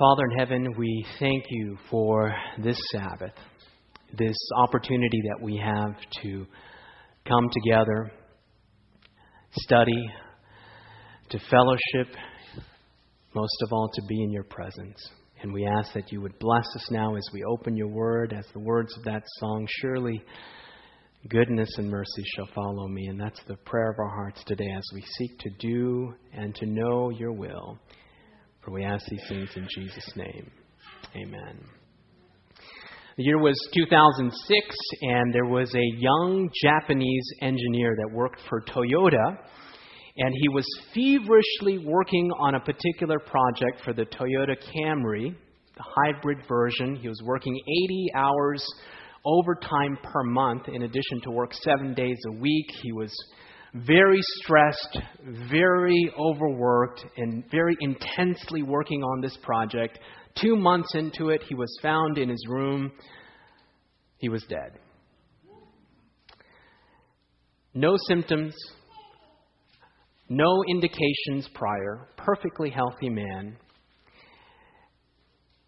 Father in heaven, we thank you for this Sabbath, this opportunity that we have to come together, study, to fellowship, most of all, to be in your presence. And we ask that you would bless us now as we open your word, as the words of that song, surely goodness and mercy shall follow me. And that's the prayer of our hearts today as we seek to do and to know your will. For we ask these things in Jesus' name. Amen. The year was 2006, and there was a young Japanese engineer that worked for Toyota, and he was feverishly working on a particular project for the Toyota Camry, the hybrid version. He was working 80 hours overtime per month in addition to work seven days a week. He was very stressed, very overworked, and very intensely working on this project. Two months into it, he was found in his room. He was dead. No symptoms, no indications prior, perfectly healthy man.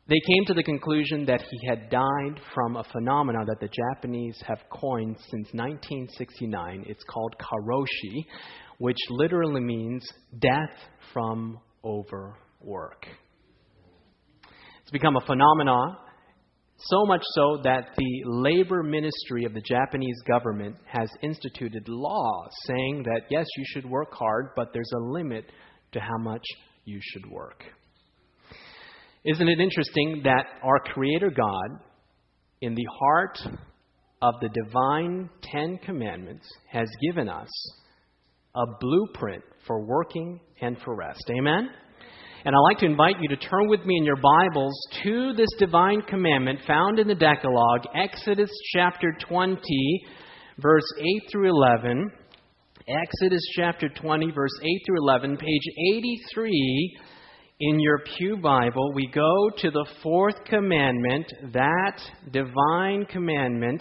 They came to the conclusion that he had died from a phenomenon that the Japanese have coined since 1969. It's called karoshi, which literally means death from overwork. It's become a phenomenon, so much so that the labor ministry of the Japanese government has instituted laws saying that yes, you should work hard, but there's a limit to how much you should work. Isn't it interesting that our Creator God, in the heart of the divine Ten Commandments, has given us a blueprint for working and for rest? Amen? And I'd like to invite you to turn with me in your Bibles to this divine commandment found in the Decalogue, Exodus chapter 20, verse 8 through 11. Exodus chapter 20, verse 8 through 11, page 83 in your Pew Bible, we go to the fourth commandment, that divine commandment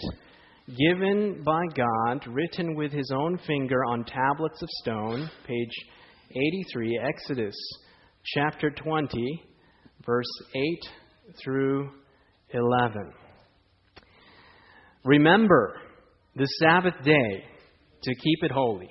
given by God, written with his own finger on tablets of stone, page 83, Exodus chapter 20, verse 8 through 11. Remember the Sabbath day to keep it holy.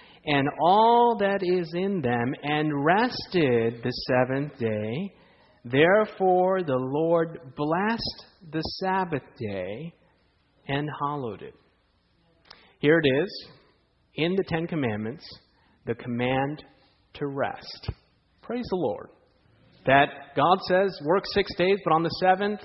and all that is in them, and rested the seventh day. Therefore the Lord blessed the Sabbath day and hallowed it. Here it is in the Ten Commandments the command to rest. Praise the Lord. That God says, work six days, but on the seventh,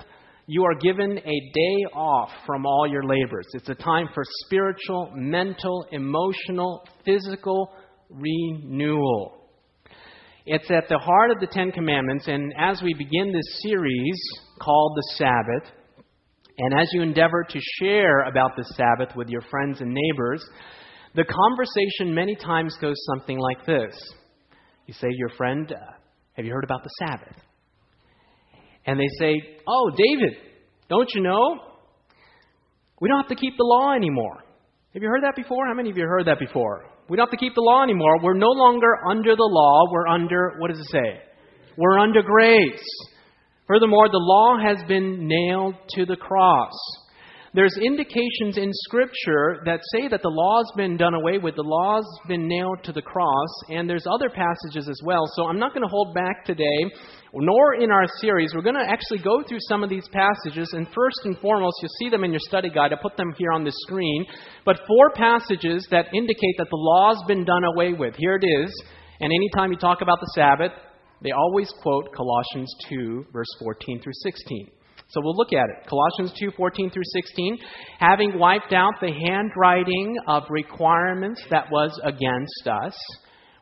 you are given a day off from all your labors. It's a time for spiritual, mental, emotional, physical renewal. It's at the heart of the Ten Commandments, and as we begin this series called the Sabbath, and as you endeavor to share about the Sabbath with your friends and neighbors, the conversation many times goes something like this. You say to your friend, uh, Have you heard about the Sabbath? And they say, Oh, David, don't you know? We don't have to keep the law anymore. Have you heard that before? How many of you heard that before? We don't have to keep the law anymore. We're no longer under the law. We're under, what does it say? We're under grace. Furthermore, the law has been nailed to the cross. There's indications in Scripture that say that the law's been done away with, the law's been nailed to the cross, and there's other passages as well. So I'm not going to hold back today, nor in our series. We're going to actually go through some of these passages, and first and foremost, you'll see them in your study guide. I put them here on the screen. But four passages that indicate that the law's been done away with. Here it is. And anytime you talk about the Sabbath, they always quote Colossians 2, verse 14 through 16. So we'll look at it. Colossians 2 14 through 16. Having wiped out the handwriting of requirements that was against us,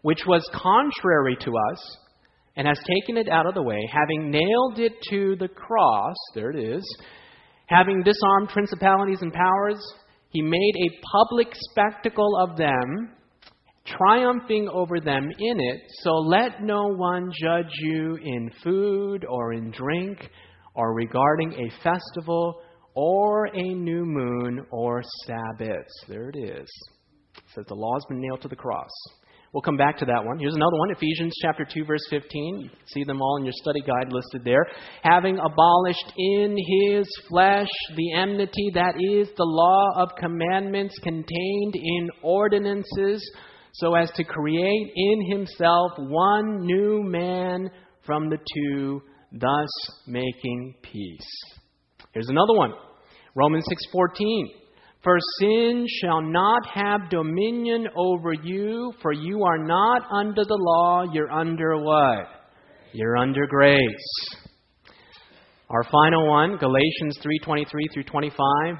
which was contrary to us, and has taken it out of the way, having nailed it to the cross, there it is, Having disarmed principalities and powers, he made a public spectacle of them, triumphing over them in it. So let no one judge you in food or in drink or regarding a festival or a new moon or Sabbaths. There it is. It says the law has been nailed to the cross. We'll come back to that one. Here's another one Ephesians chapter 2, verse 15. You see them all in your study guide listed there. Having abolished in his flesh the enmity that is the law of commandments contained in ordinances, so as to create in himself one new man from the two, thus making peace. Here's another one. Romans 6:14 for sin shall not have dominion over you, for you are not under the law, you're under what? You're under grace. Our final one, Galatians 3:23 through 25.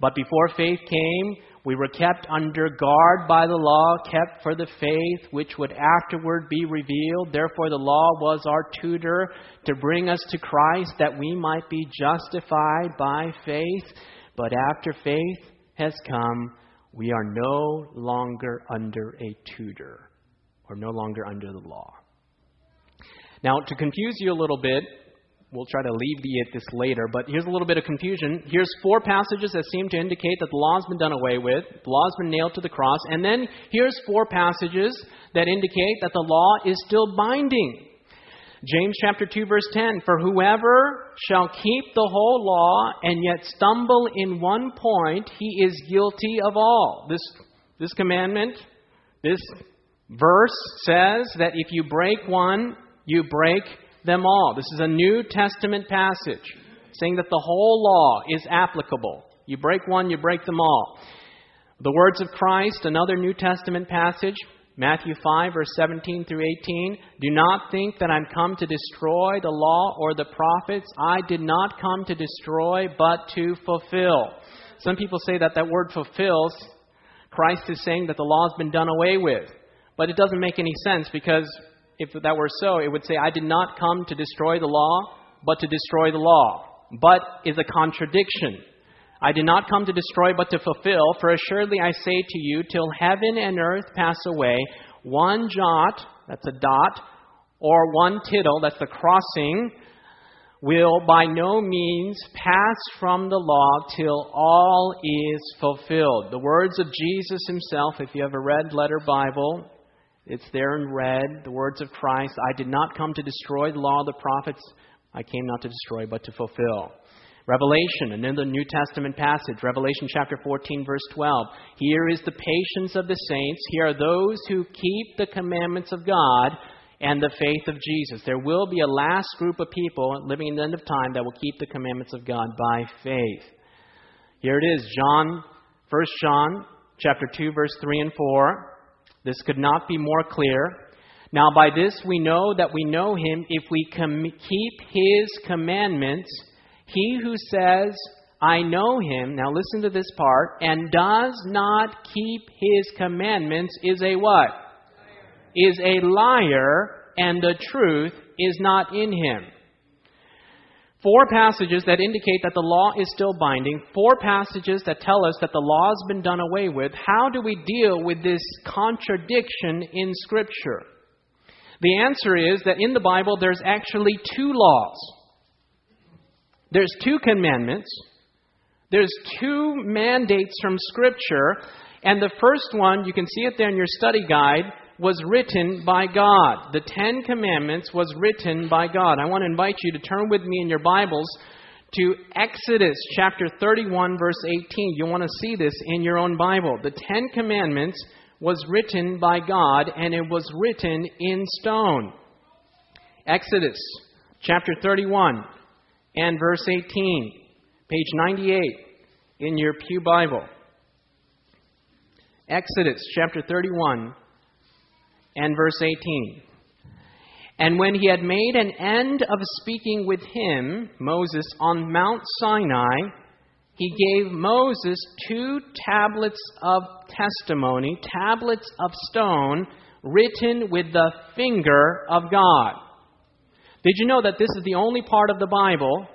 But before faith came, we were kept under guard by the law, kept for the faith which would afterward be revealed. Therefore, the law was our tutor to bring us to Christ that we might be justified by faith. But after faith, has come, we are no longer under a tutor or no longer under the law. Now, to confuse you a little bit, we'll try to alleviate this later, but here's a little bit of confusion. Here's four passages that seem to indicate that the law's been done away with, the law's been nailed to the cross, and then here's four passages that indicate that the law is still binding. James chapter 2 verse 10 For whoever shall keep the whole law and yet stumble in one point he is guilty of all. This this commandment this verse says that if you break one you break them all. This is a New Testament passage saying that the whole law is applicable. You break one, you break them all. The words of Christ, another New Testament passage, Matthew 5, verse 17 through 18. Do not think that I'm come to destroy the law or the prophets. I did not come to destroy, but to fulfill. Some people say that that word fulfills, Christ is saying that the law has been done away with. But it doesn't make any sense because if that were so, it would say, I did not come to destroy the law, but to destroy the law. But is a contradiction. I did not come to destroy, but to fulfill. For assuredly I say to you, till heaven and earth pass away, one jot, that's a dot, or one tittle, that's the crossing, will by no means pass from the law till all is fulfilled. The words of Jesus himself, if you have a red letter Bible, it's there in red. The words of Christ I did not come to destroy the law of the prophets, I came not to destroy, but to fulfill. Revelation, the New Testament passage, Revelation chapter 14, verse 12. Here is the patience of the saints. Here are those who keep the commandments of God and the faith of Jesus. There will be a last group of people living in the end of time that will keep the commandments of God by faith. Here it is, John, 1 John chapter 2, verse 3 and 4. This could not be more clear. Now, by this we know that we know him if we com- keep his commandments. He who says, I know him, now listen to this part, and does not keep his commandments is a what? Is a liar, and the truth is not in him. Four passages that indicate that the law is still binding, four passages that tell us that the law has been done away with. How do we deal with this contradiction in Scripture? The answer is that in the Bible there's actually two laws. There's two commandments. There's two mandates from Scripture. And the first one, you can see it there in your study guide, was written by God. The Ten Commandments was written by God. I want to invite you to turn with me in your Bibles to Exodus chapter 31, verse 18. You want to see this in your own Bible. The Ten Commandments was written by God, and it was written in stone. Exodus chapter 31 and verse 18, page 98 in your Pew Bible. Exodus chapter 31 and verse 18. And when he had made an end of speaking with him, Moses, on Mount Sinai, he gave Moses two tablets of testimony, tablets of stone, written with the finger of God. Did you know that this is the only part of the Bible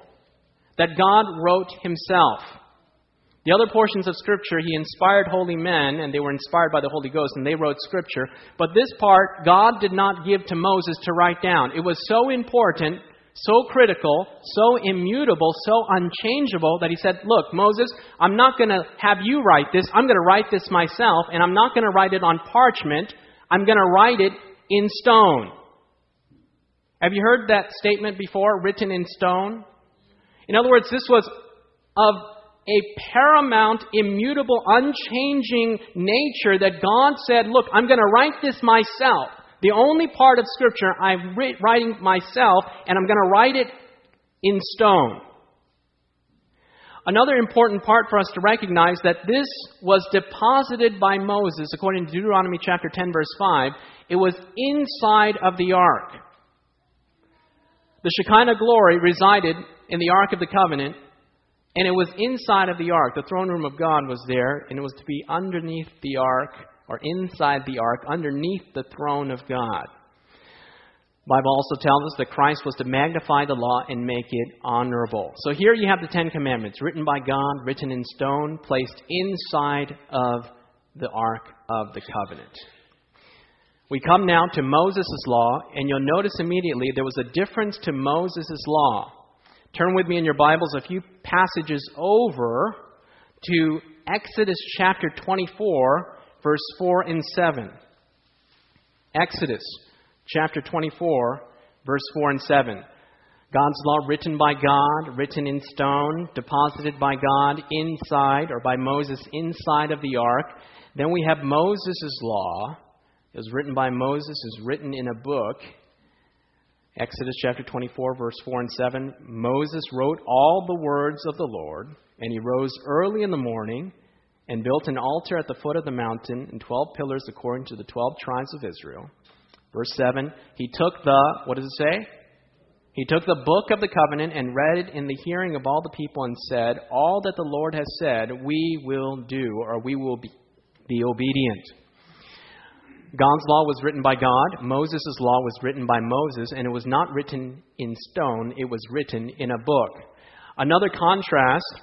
that God wrote himself. The other portions of Scripture, he inspired holy men, and they were inspired by the Holy Ghost, and they wrote Scripture. But this part, God did not give to Moses to write down. It was so important, so critical, so immutable, so unchangeable that he said, Look, Moses, I'm not going to have you write this. I'm going to write this myself, and I'm not going to write it on parchment. I'm going to write it in stone. Have you heard that statement before, written in stone? In other words, this was of a paramount, immutable, unchanging nature that God said, Look, I'm going to write this myself. The only part of Scripture I'm writing myself, and I'm going to write it in stone. Another important part for us to recognize that this was deposited by Moses, according to Deuteronomy chapter 10, verse 5. It was inside of the ark. The Shekinah glory resided in the ark of the covenant, and it was inside of the ark. The throne room of God was there, and it was to be underneath the ark, or inside the ark, underneath the throne of God. The Bible also tells us that Christ was to magnify the law and make it honorable. So here you have the Ten Commandments, written by God, written in stone, placed inside of the ark of the covenant. We come now to Moses' law, and you'll notice immediately there was a difference to Moses' law. Turn with me in your Bibles a few passages over to Exodus chapter 24, verse 4 and 7. Exodus chapter 24, verse 4 and 7. God's law written by God, written in stone, deposited by God inside, or by Moses inside of the ark. Then we have Moses' law. It was written by Moses, is written in a book. Exodus chapter 24, verse 4 and 7. Moses wrote all the words of the Lord, and he rose early in the morning and built an altar at the foot of the mountain and 12 pillars according to the 12 tribes of Israel. Verse 7. He took the, what does it say? He took the book of the covenant and read it in the hearing of all the people and said, All that the Lord has said, we will do, or we will be, be obedient. God's law was written by God. Moses' law was written by Moses, and it was not written in stone, it was written in a book. Another contrast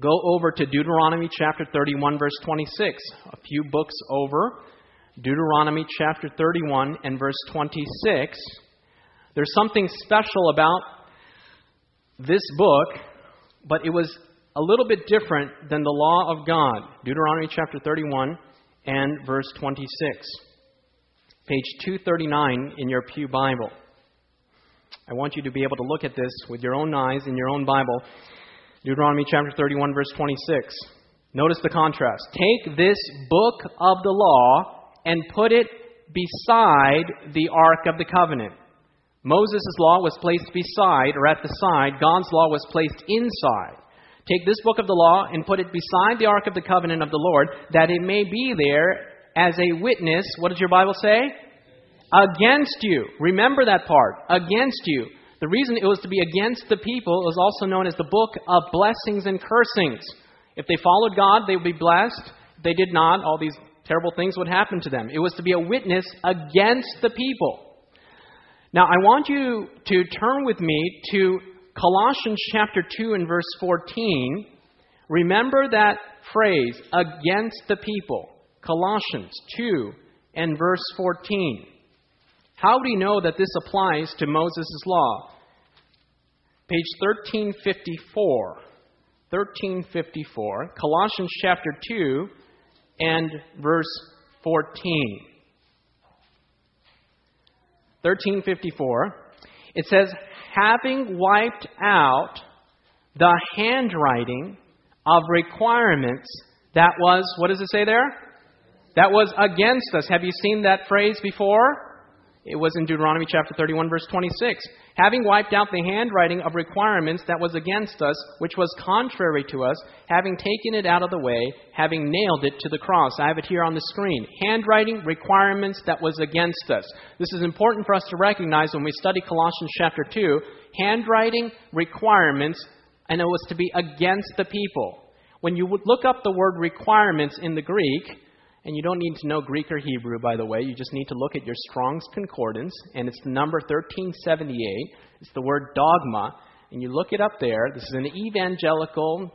go over to Deuteronomy chapter 31, verse 26. A few books over. Deuteronomy chapter 31 and verse 26. There's something special about this book, but it was a little bit different than the law of God. Deuteronomy chapter 31 and verse 26. Page 239 in your Pew Bible. I want you to be able to look at this with your own eyes in your own Bible. Deuteronomy chapter 31, verse 26. Notice the contrast. Take this book of the law and put it beside the Ark of the Covenant. Moses' law was placed beside or at the side, God's law was placed inside. Take this book of the law and put it beside the ark of the covenant of the Lord, that it may be there as a witness. What does your Bible say? Against you. Remember that part. Against you. The reason it was to be against the people is also known as the book of blessings and cursings. If they followed God, they would be blessed. If they did not, all these terrible things would happen to them. It was to be a witness against the people. Now, I want you to turn with me to Colossians chapter 2 and verse 14, remember that phrase, against the people. Colossians 2 and verse 14. How do you know that this applies to Moses' law? Page 1354. 1354. Colossians chapter 2 and verse 14. 1354. It says, having wiped out the handwriting of requirements that was, what does it say there? That was against us. Have you seen that phrase before? It was in Deuteronomy chapter 31, verse 26. Having wiped out the handwriting of requirements that was against us, which was contrary to us, having taken it out of the way, having nailed it to the cross. I have it here on the screen. Handwriting, requirements that was against us. This is important for us to recognize when we study Colossians chapter 2. Handwriting, requirements, and it was to be against the people. When you look up the word requirements in the Greek, and you don't need to know Greek or Hebrew, by the way. You just need to look at your Strong's Concordance, and it's the number 1378. It's the word dogma. and you look it up there. This is an evangelical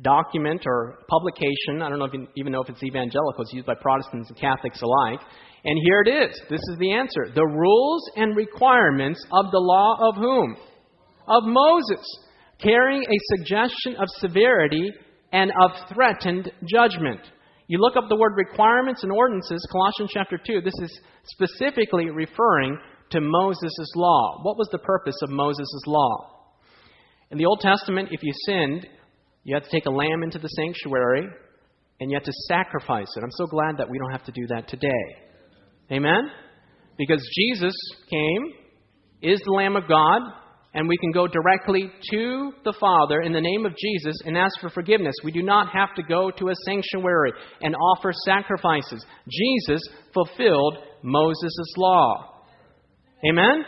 document or publication. I don't know if you even know if it's evangelical. It's used by Protestants and Catholics alike. And here it is. This is the answer. The rules and requirements of the law of whom? Of Moses, carrying a suggestion of severity and of threatened judgment. You look up the word requirements and ordinances, Colossians chapter 2, this is specifically referring to Moses' law. What was the purpose of Moses' law? In the Old Testament, if you sinned, you had to take a lamb into the sanctuary and you had to sacrifice it. I'm so glad that we don't have to do that today. Amen? Because Jesus came, is the Lamb of God, and we can go directly to the Father in the name of Jesus and ask for forgiveness. We do not have to go to a sanctuary and offer sacrifices. Jesus fulfilled Moses' law. Amen?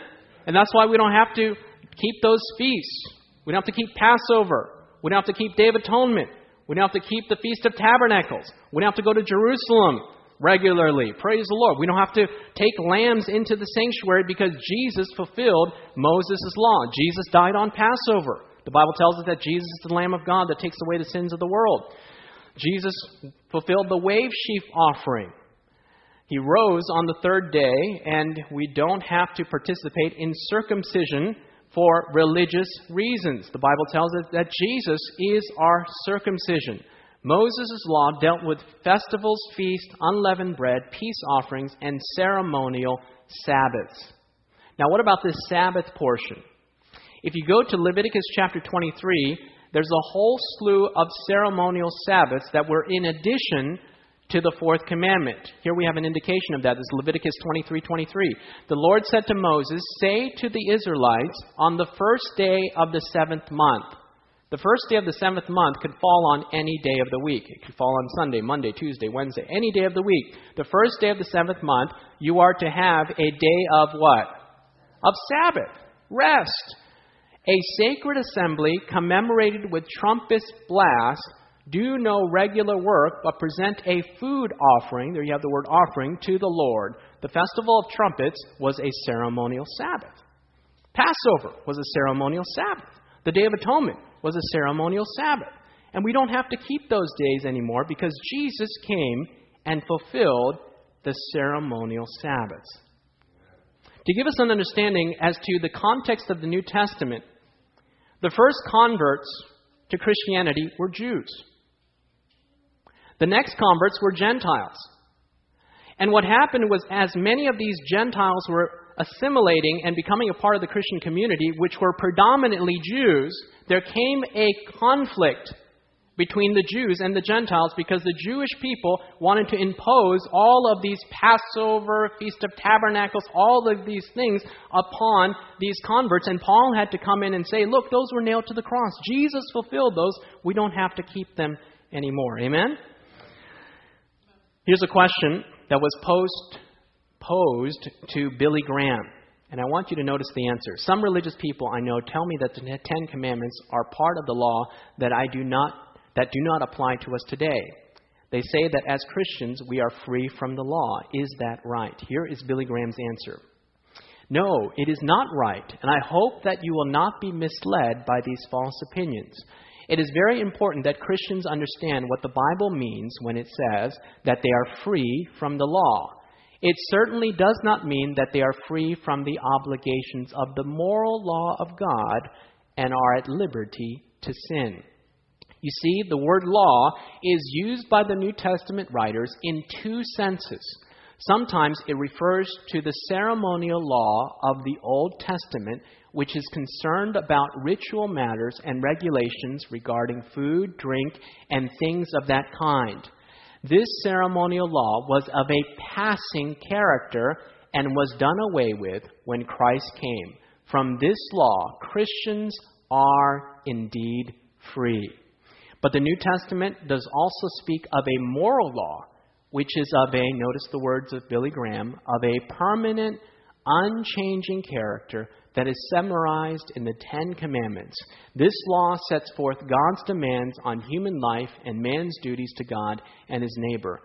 And that's why we don't have to keep those feasts. We don't have to keep Passover. We don't have to keep Day of Atonement. We don't have to keep the Feast of Tabernacles. We don't have to go to Jerusalem regularly. Praise the Lord. We don't have to take lambs into the sanctuary because Jesus fulfilled Moses' law. Jesus died on Passover. The Bible tells us that Jesus is the Lamb of God that takes away the sins of the world. Jesus fulfilled the wave sheaf offering. He rose on the third day, and we don't have to participate in circumcision for religious reasons. The Bible tells us that Jesus is our circumcision. Moses' law dealt with festivals, feasts, unleavened bread, peace offerings, and ceremonial Sabbaths. Now, what about this Sabbath portion? If you go to Leviticus chapter 23, there's a whole slew of ceremonial Sabbaths that were in addition to the fourth commandment. Here we have an indication of that. This is Leviticus 23:23. The Lord said to Moses, "Say to the Israelites, on the first day of the seventh month, the first day of the seventh month could fall on any day of the week. It could fall on Sunday, Monday, Tuesday, Wednesday, any day of the week. The first day of the seventh month, you are to have a day of what? Of Sabbath, rest. A sacred assembly commemorated with trumpets blast. Do no regular work, but present a food offering. There you have the word offering to the Lord. The festival of trumpets was a ceremonial Sabbath. Passover was a ceremonial Sabbath. The Day of Atonement was a ceremonial Sabbath. And we don't have to keep those days anymore because Jesus came and fulfilled the ceremonial Sabbaths. To give us an understanding as to the context of the New Testament, the first converts to Christianity were Jews. The next converts were Gentiles. And what happened was, as many of these Gentiles were assimilating and becoming a part of the Christian community, which were predominantly Jews, there came a conflict between the Jews and the Gentiles because the Jewish people wanted to impose all of these Passover, Feast of Tabernacles, all of these things upon these converts. And Paul had to come in and say, look, those were nailed to the cross. Jesus fulfilled those. We don't have to keep them anymore. Amen? Here's a question that was posed, posed to Billy Graham. And I want you to notice the answer. Some religious people I know tell me that the Ten Commandments are part of the law that I do not that do not apply to us today. They say that as Christians we are free from the law. Is that right? Here is Billy Graham's answer. No, it is not right, and I hope that you will not be misled by these false opinions. It is very important that Christians understand what the Bible means when it says that they are free from the law. It certainly does not mean that they are free from the obligations of the moral law of God and are at liberty to sin. You see, the word law is used by the New Testament writers in two senses. Sometimes it refers to the ceremonial law of the Old Testament, which is concerned about ritual matters and regulations regarding food, drink, and things of that kind. This ceremonial law was of a passing character and was done away with when Christ came. From this law, Christians are indeed free. But the New Testament does also speak of a moral law, which is of a, notice the words of Billy Graham, of a permanent, unchanging character that is summarized in the Ten Commandments. This law sets forth God's demands on human life and man's duties to God and his neighbor.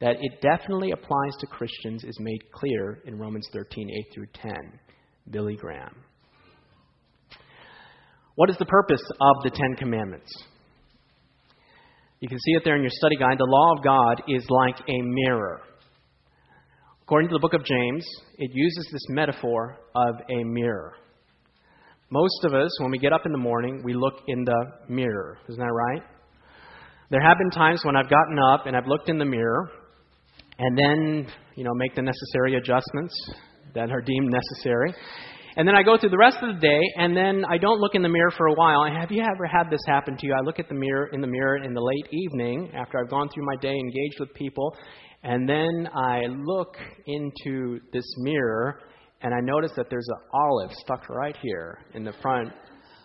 That it definitely applies to Christians is made clear in Romans 13, 8 through 10. Billy Graham. What is the purpose of the Ten Commandments? You can see it there in your study guide. The law of God is like a mirror. According to the book of James, it uses this metaphor of a mirror. Most of us, when we get up in the morning, we look in the mirror. Isn't that right? There have been times when I've gotten up and I've looked in the mirror and then, you know, make the necessary adjustments that are deemed necessary. And then I go through the rest of the day, and then I don't look in the mirror for a while. Have you ever had this happen to you? I look at the mirror in the mirror in the late evening after I've gone through my day, engaged with people, and then I look into this mirror, and I notice that there's an olive stuck right here in the front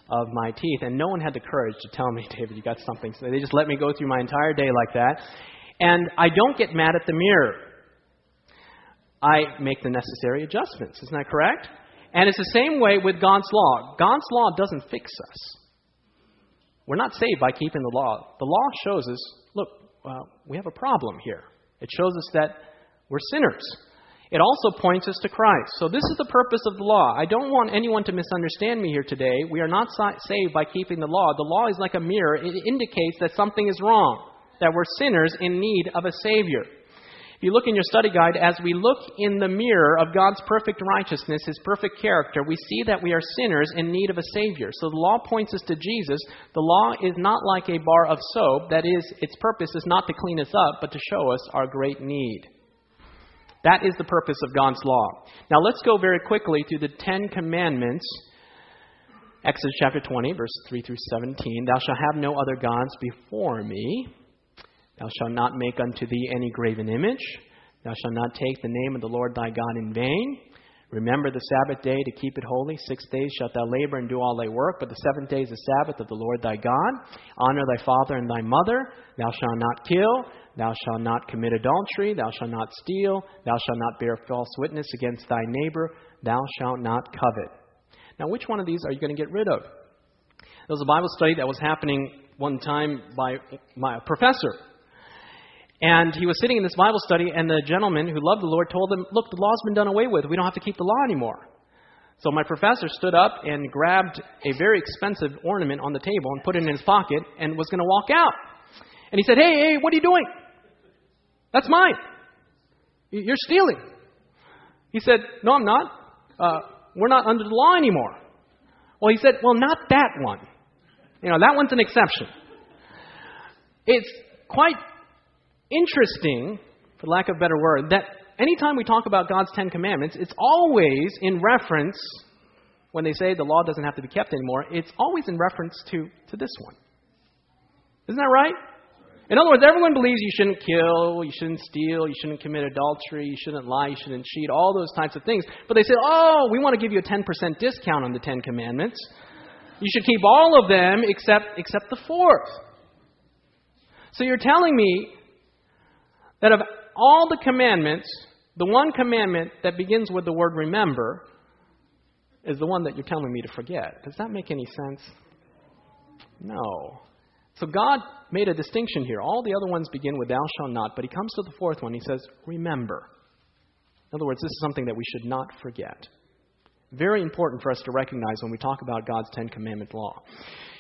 of my teeth. And no one had the courage to tell me, David, you got something. So they just let me go through my entire day like that. And I don't get mad at the mirror. I make the necessary adjustments. Isn't that correct? And it's the same way with God's law. God's law doesn't fix us. We're not saved by keeping the law. The law shows us look, well, we have a problem here. It shows us that we're sinners. It also points us to Christ. So, this is the purpose of the law. I don't want anyone to misunderstand me here today. We are not saved by keeping the law. The law is like a mirror, it indicates that something is wrong, that we're sinners in need of a Savior. You look in your study guide, as we look in the mirror of God's perfect righteousness, His perfect character, we see that we are sinners in need of a Savior. So the law points us to Jesus. The law is not like a bar of soap. That is, its purpose is not to clean us up, but to show us our great need. That is the purpose of God's law. Now let's go very quickly through the Ten Commandments. Exodus chapter 20, verses 3 through 17. Thou shalt have no other gods before me. Thou shalt not make unto thee any graven image. Thou shalt not take the name of the Lord thy God in vain. Remember the Sabbath day to keep it holy. Six days shalt thou labor and do all thy work, but the seventh day is the Sabbath of the Lord thy God. Honor thy father and thy mother. Thou shalt not kill. Thou shalt not commit adultery. Thou shalt not steal. Thou shalt not bear false witness against thy neighbor. Thou shalt not covet. Now, which one of these are you going to get rid of? There was a Bible study that was happening one time by my professor and he was sitting in this Bible study, and the gentleman who loved the Lord told him, Look, the law's been done away with. We don't have to keep the law anymore. So my professor stood up and grabbed a very expensive ornament on the table and put it in his pocket and was going to walk out. And he said, Hey, hey, what are you doing? That's mine. You're stealing. He said, No, I'm not. Uh, we're not under the law anymore. Well, he said, Well, not that one. You know, that one's an exception. It's quite interesting, for lack of a better word, that anytime we talk about God's Ten Commandments, it's always in reference, when they say the law doesn't have to be kept anymore, it's always in reference to, to this one. Isn't that right? In other words, everyone believes you shouldn't kill, you shouldn't steal, you shouldn't commit adultery, you shouldn't lie, you shouldn't cheat, all those types of things. But they say, oh, we want to give you a 10% discount on the Ten Commandments. You should keep all of them except, except the fourth. So you're telling me that of all the commandments, the one commandment that begins with the word remember is the one that you're telling me to forget. Does that make any sense? No. So God made a distinction here. All the other ones begin with thou shalt not, but he comes to the fourth one. He says, remember. In other words, this is something that we should not forget. Very important for us to recognize when we talk about God's Ten Commandment law.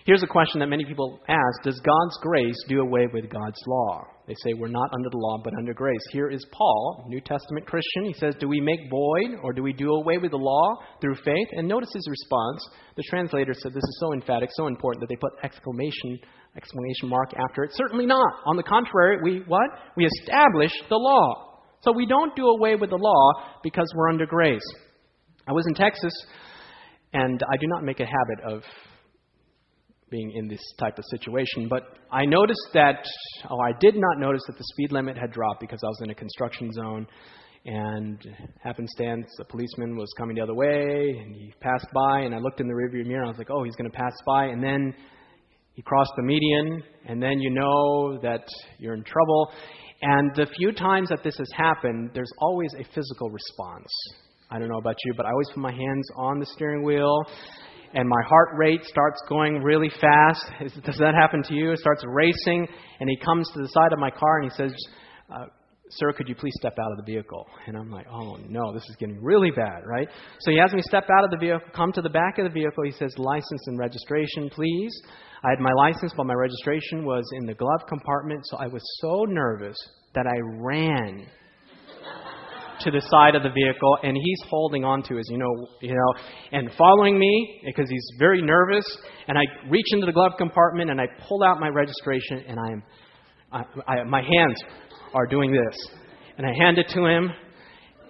Here's a question that many people ask Does God's grace do away with God's law? They say we're not under the law, but under grace. Here is Paul, New Testament Christian. He says, Do we make void or do we do away with the law through faith? And notice his response. The translator said this is so emphatic, so important that they put exclamation exclamation mark after it. Certainly not. On the contrary, we what? We establish the law. So we don't do away with the law because we're under grace. I was in Texas, and I do not make a habit of being in this type of situation. But I noticed that, oh, I did not notice that the speed limit had dropped because I was in a construction zone. And happenstance, a policeman was coming the other way, and he passed by, and I looked in the rearview mirror, and I was like, oh, he's going to pass by. And then he crossed the median, and then you know that you're in trouble. And the few times that this has happened, there's always a physical response. I don't know about you, but I always put my hands on the steering wheel and my heart rate starts going really fast. Is, Does that happen to you? It starts racing, and he comes to the side of my car and he says, uh, Sir, could you please step out of the vehicle? And I'm like, Oh no, this is getting really bad, right? So he has me step out of the vehicle, come to the back of the vehicle. He says, License and registration, please. I had my license, but my registration was in the glove compartment, so I was so nervous that I ran to the side of the vehicle, and he's holding on to his, you know, you know, and following me because he's very nervous. And I reach into the glove compartment and I pull out my registration, and I am, I, I, my hands are doing this, and I hand it to him,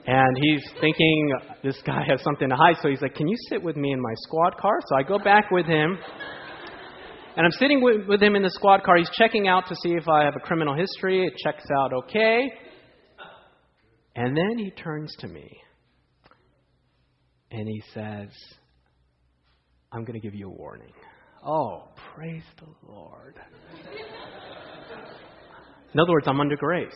and he's thinking this guy has something to hide, so he's like, "Can you sit with me in my squad car?" So I go back with him. And I'm sitting with, with him in the squad car. He's checking out to see if I have a criminal history. It checks out okay. And then he turns to me and he says, I'm going to give you a warning. Oh, praise the Lord. In other words, I'm under grace.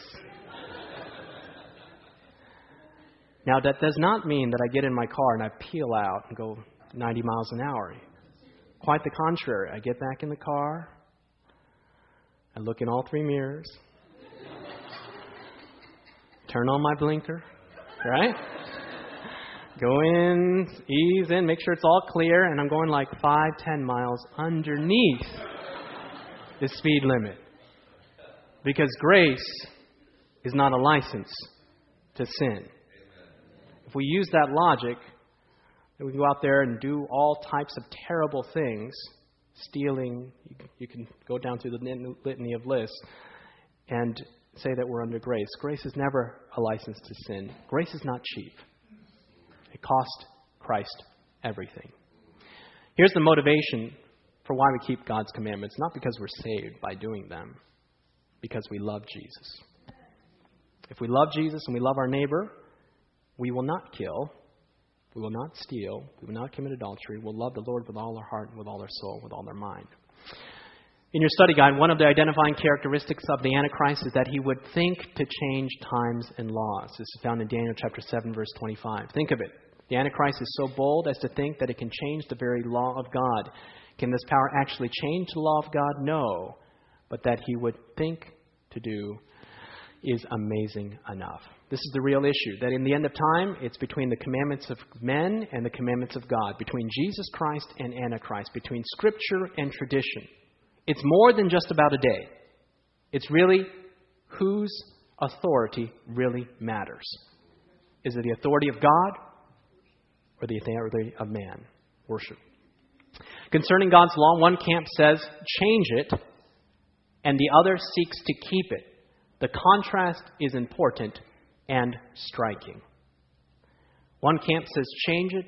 Now, that does not mean that I get in my car and I peel out and go 90 miles an hour. Quite the contrary. I get back in the car, I look in all three mirrors, turn on my blinker, right? Go in, ease in, make sure it's all clear, and I'm going like five, ten miles underneath the speed limit. Because grace is not a license to sin. If we use that logic, we can go out there and do all types of terrible things stealing, you can go down through the litany of lists, and say that we're under grace. Grace is never a license to sin. Grace is not cheap. It cost Christ everything. Here's the motivation for why we keep God's commandments not because we're saved by doing them, because we love Jesus. If we love Jesus and we love our neighbor, we will not kill, we will not steal, we will not commit adultery, we'll love the Lord with all our heart, with all our soul, with all our mind. In your study guide, one of the identifying characteristics of the Antichrist is that he would think to change times and laws. This is found in Daniel chapter 7, verse 25. Think of it. The Antichrist is so bold as to think that it can change the very law of God. Can this power actually change the law of God? No. But that he would think to do is amazing enough. This is the real issue that in the end of time, it's between the commandments of men and the commandments of God, between Jesus Christ and Antichrist, between Scripture and tradition. It's more than just about a day. It's really whose authority really matters. Is it the authority of God or the authority of man? Worship. Concerning God's law, one camp says, change it, and the other seeks to keep it. The contrast is important and striking. One camp says, change it,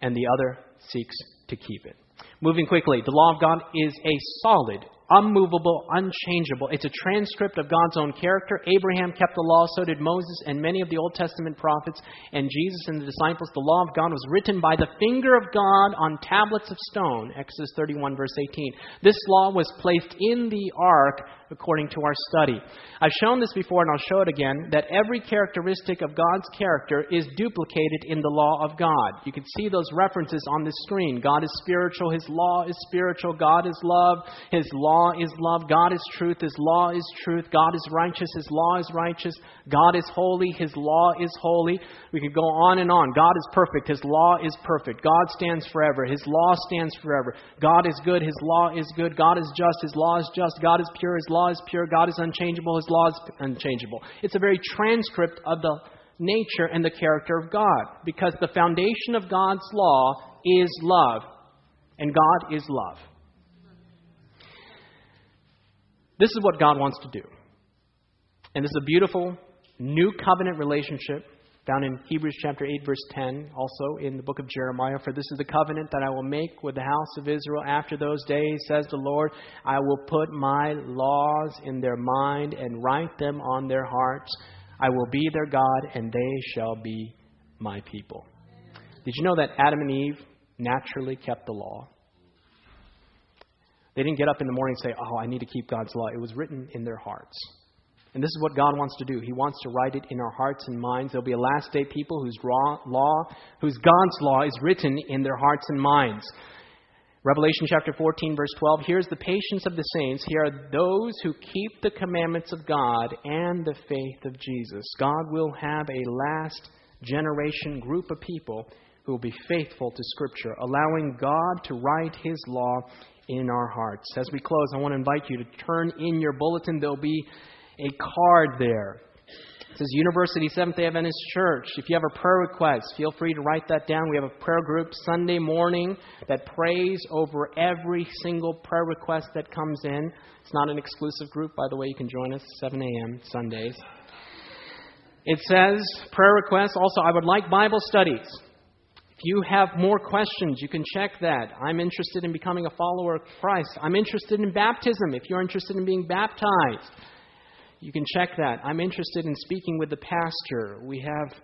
and the other seeks to keep it. Moving quickly, the law of God is a solid, unmovable, unchangeable. It's a transcript of God's own character. Abraham kept the law, so did Moses and many of the Old Testament prophets, and Jesus and the disciples. The law of God was written by the finger of God on tablets of stone. Exodus 31, verse 18. This law was placed in the ark according to our study. I've shown this before and I'll show it again that every characteristic of God's character is duplicated in the law of God. You can see those references on the screen. God is spiritual, His law is spiritual, God is love, His law is love, God is truth, His law is truth, God is righteous, His law is righteous, God is holy, His law is holy. We could go on and on. God is perfect, His law is perfect. God stands forever, His law stands forever. God is good, His law is good. God is just, His law is just. God is pure, His law law is pure, God is unchangeable, His law is unchangeable. It's a very transcript of the nature and the character of God because the foundation of God's law is love, and God is love. This is what God wants to do. And this is a beautiful new covenant relationship Found in Hebrews chapter 8, verse 10, also in the book of Jeremiah. For this is the covenant that I will make with the house of Israel after those days, says the Lord. I will put my laws in their mind and write them on their hearts. I will be their God, and they shall be my people. Did you know that Adam and Eve naturally kept the law? They didn't get up in the morning and say, Oh, I need to keep God's law. It was written in their hearts. And this is what God wants to do. He wants to write it in our hearts and minds. There'll be a last day people whose law, whose God's law is written in their hearts and minds. Revelation chapter 14, verse 12 Here's the patience of the saints. Here are those who keep the commandments of God and the faith of Jesus. God will have a last generation group of people who will be faithful to Scripture, allowing God to write His law in our hearts. As we close, I want to invite you to turn in your bulletin. There'll be a card there. It says University Seventh day Adventist Church. If you have a prayer request, feel free to write that down. We have a prayer group Sunday morning that prays over every single prayer request that comes in. It's not an exclusive group, by the way. You can join us 7 a.m. Sundays. It says prayer requests. Also, I would like Bible studies. If you have more questions, you can check that. I'm interested in becoming a follower of Christ. I'm interested in baptism. If you're interested in being baptized, you can check that. I'm interested in speaking with the pastor. We have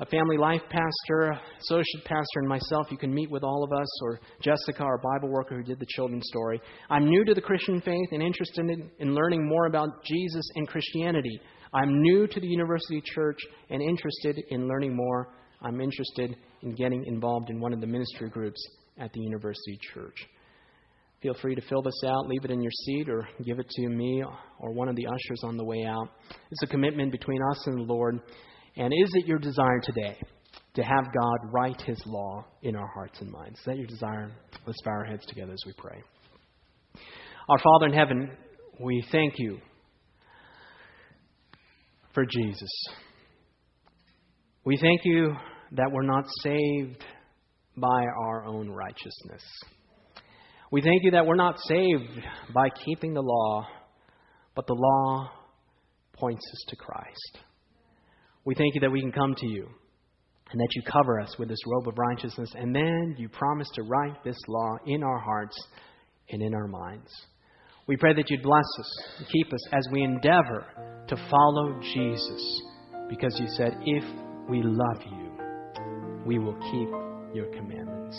a family life pastor, associate pastor, and myself. You can meet with all of us, or Jessica, our Bible worker who did the children's story. I'm new to the Christian faith and interested in, in learning more about Jesus and Christianity. I'm new to the University Church and interested in learning more. I'm interested in getting involved in one of the ministry groups at the University Church. Feel free to fill this out, leave it in your seat, or give it to me or one of the ushers on the way out. It's a commitment between us and the Lord. And is it your desire today to have God write His law in our hearts and minds? Is that your desire? Let's bow our heads together as we pray. Our Father in heaven, we thank you for Jesus. We thank you that we're not saved by our own righteousness. We thank you that we're not saved by keeping the law, but the law points us to Christ. We thank you that we can come to you and that you cover us with this robe of righteousness, and then you promise to write this law in our hearts and in our minds. We pray that you'd bless us and keep us as we endeavor to follow Jesus, because you said, if we love you, we will keep your commandments.